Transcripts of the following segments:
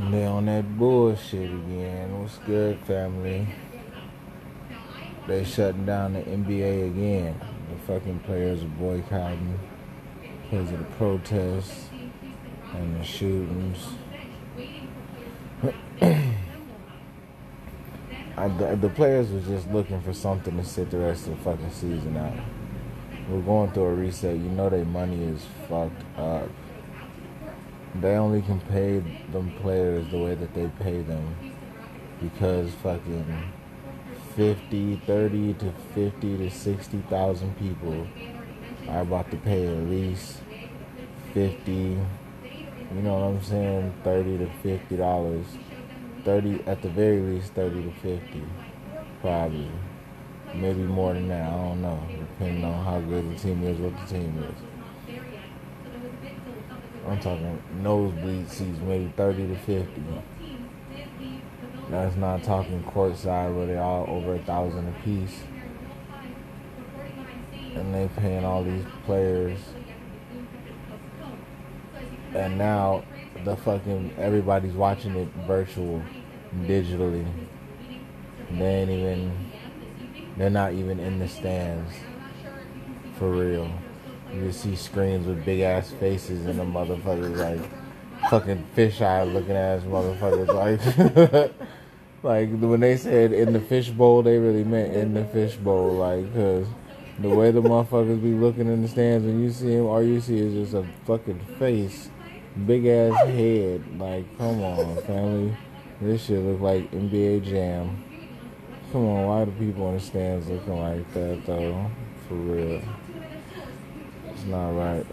They on that bullshit again. What's good, family? They shutting down the NBA again. The fucking players are boycotting because of the protests and the shootings. I, the, the players was just looking for something to sit the rest of the fucking season out. We're going through a reset. You know their money is fucked up. They only can pay them players the way that they pay them. Because fucking 50, 30 to 50 to 60,000 people are about to pay at least 50, you know what I'm saying, 30 to 50 dollars. 30 at the very least 30 to 50 probably. Maybe more than that i don't know. Depending on how good the team is what the team is i'm talking nosebleed seats maybe 30 to 50 that's not talking courtside where they're all over a thousand a piece and they paying all these players and now the fucking everybody's watching it virtual, digitally. They ain't even. They're not even in the stands. For real. You just see screens with big ass faces and the motherfuckers like fucking fish fisheye looking ass motherfuckers like. like when they said in the fishbowl, they really meant in the fishbowl. Like, cause the way the motherfuckers be looking in the stands, when you see them, all you see is just a fucking face big ass head. Like, come on, family. This shit look like NBA Jam. Come on, why do people in the stands looking like that though? For real. It's not right.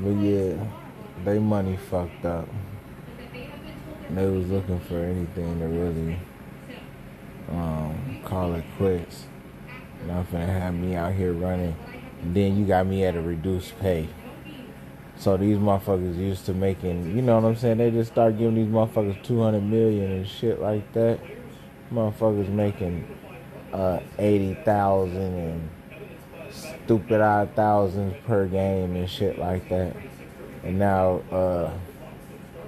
But yeah, they money fucked up. They was looking for anything to really um, call it quits. And I'm finna have me out here running. And then you got me at a reduced pay. So these motherfuckers used to making, you know what I'm saying? They just start giving these motherfuckers 200 million and shit like that. Motherfuckers making uh, 80,000 and stupid odd thousands per game and shit like that. And now, uh,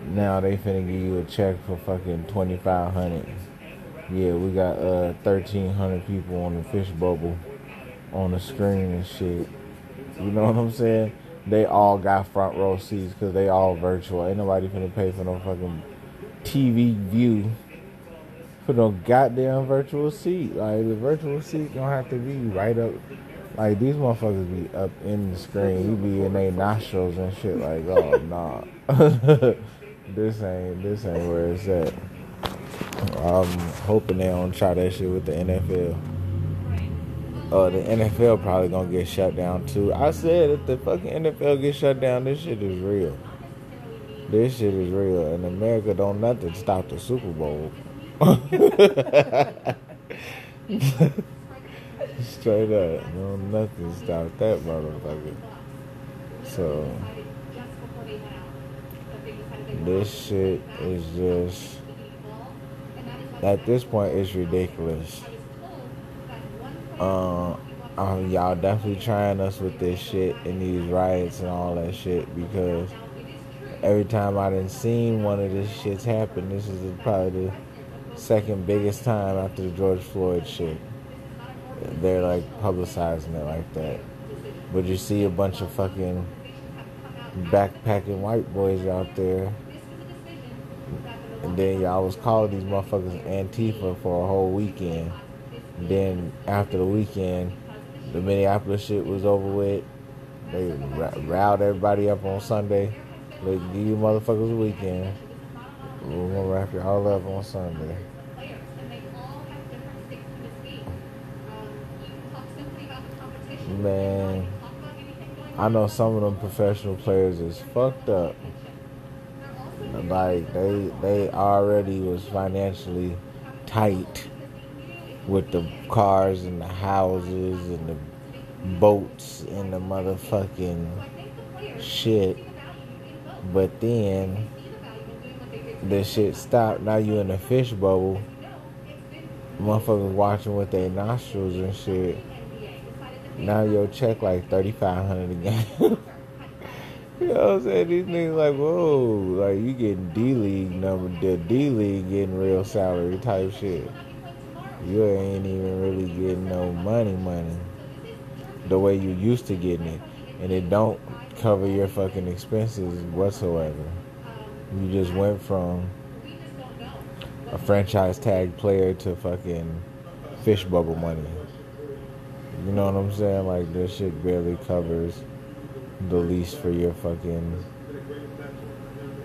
now they finna give you a check for fucking 2,500. Yeah, we got uh, 1,300 people on the fish bubble on the screen and shit. You know what I'm saying? they all got front row seats because they all virtual. Ain't nobody finna pay for no fucking TV view for no goddamn virtual seat. Like the virtual seat don't have to be right up. Like these motherfuckers be up in the screen. You be in their nostrils and shit. Like oh nah, this ain't this ain't where it's at. I'm hoping they don't try that shit with the NFL uh, the NFL probably gonna get shut down too. I said if the fucking NFL get shut down, this shit is real. This shit is real, and America don't nothing stop the Super Bowl. Straight up, no nothing stop that motherfucker. So this shit is just at this point it's ridiculous. Um, um, y'all definitely trying us with this shit and these riots and all that shit because every time I done seen one of this shits happen, this is probably the second biggest time after the George Floyd shit. They're like publicizing it like that. But you see a bunch of fucking backpacking white boys out there. And then y'all was calling these motherfuckers Antifa for a whole weekend. And Then after the weekend, the Minneapolis shit was over with. They riled everybody up on Sunday. They give you motherfuckers a weekend. We're gonna wrap you all up on Sunday. Man, I know some of them professional players is fucked up. Like they they already was financially tight with the cars and the houses and the boats and the motherfucking shit. But then the shit stopped. Now you in a fish bubble. Motherfuckers watching with their nostrils and shit. Now your check like thirty five hundred again. You know what I'm saying? These niggas like, whoa, like you getting D League number, the D League getting real salary type shit. You ain't even really getting no money, money. The way you used to getting it. And it don't cover your fucking expenses whatsoever. You just went from a franchise tag player to fucking fish bubble money. You know what I'm saying? Like this shit barely covers the lease for your fucking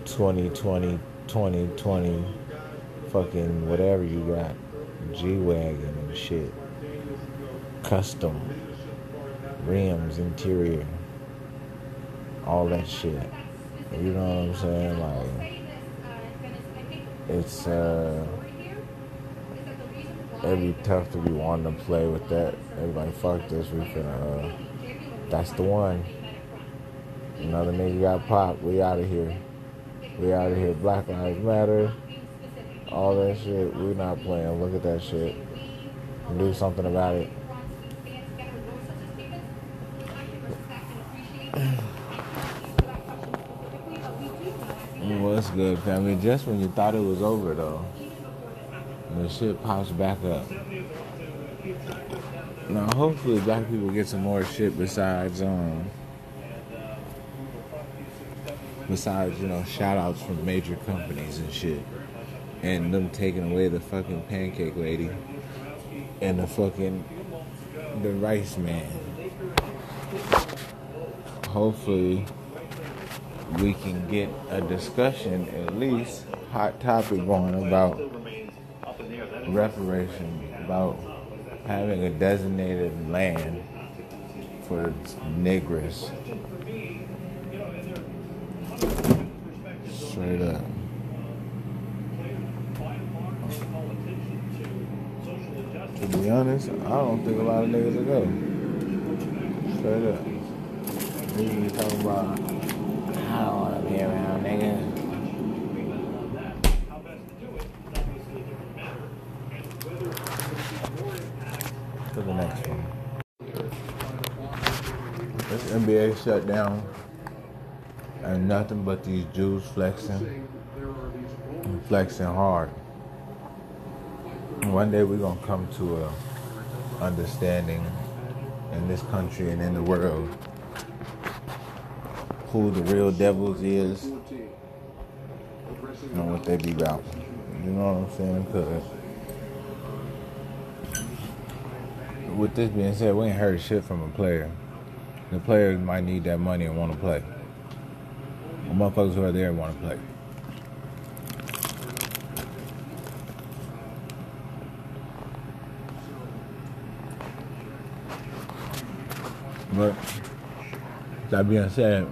2020 2020 fucking whatever you got. G Wagon and shit. Custom. Rims, interior. All that shit. You know what I'm saying? Like it's uh it'd be tough to be wanting to play with that. They'd fuck this, we finna uh that's the one. Another nigga got popped, we out of here. We out of here. Black Lives Matter. All that shit. we not playing. Look at that shit. Do something about it. What's good, family? Just when you thought it was over, though, the shit pops back up. Now, hopefully, black people get some more shit besides um, besides you know shout outs from major companies and shit. And them taking away the fucking pancake lady and the fucking the rice man. Hopefully we can get a discussion at least hot topic going about reparation about having a designated land for niggers Straight up. To be honest, I don't think a lot of niggas will go. Straight up. Be talking about, I don't want to be around niggas. To the next one. This NBA shut down and nothing but these Jews flexing and flexing hard. One day we're gonna come to a understanding in this country and in the world who the real devils is and what they be about. You know what I'm saying? Cause with this being said, we ain't heard shit from a player. The players might need that money and want to play. The motherfuckers who are there want to play. But that being said,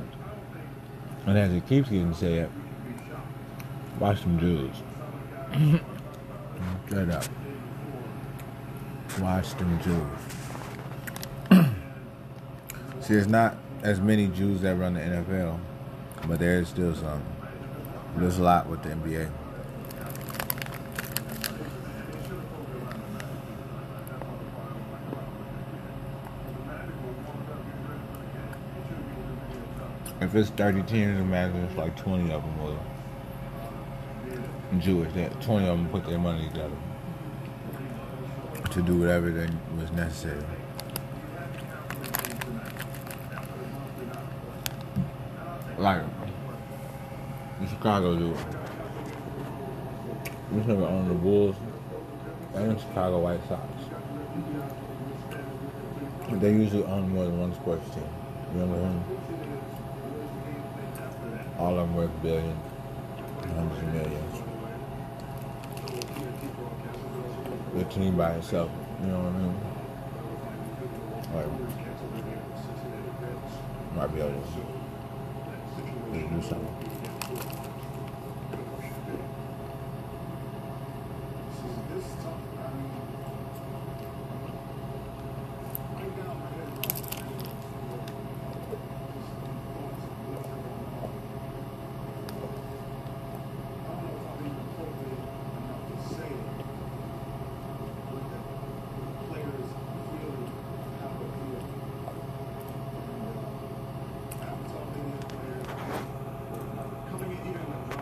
and as it keeps getting said, watch them Jews. Straight up. Watch them Jews. See, it's not as many Jews that run the NFL but there is still some. There's a lot with the NBA. If it's 30 teams, imagine it's like 20 of them were Jewish. That 20 of them put their money together to do whatever that was necessary. Like, in Chicago, dude. This nigga own the Bulls and the Chicago White Sox. They usually own more than one sports team. You know what I mean? All of them worth billions, hundreds of millions. The team by itself, you know what I mean? Like, might be able to do something.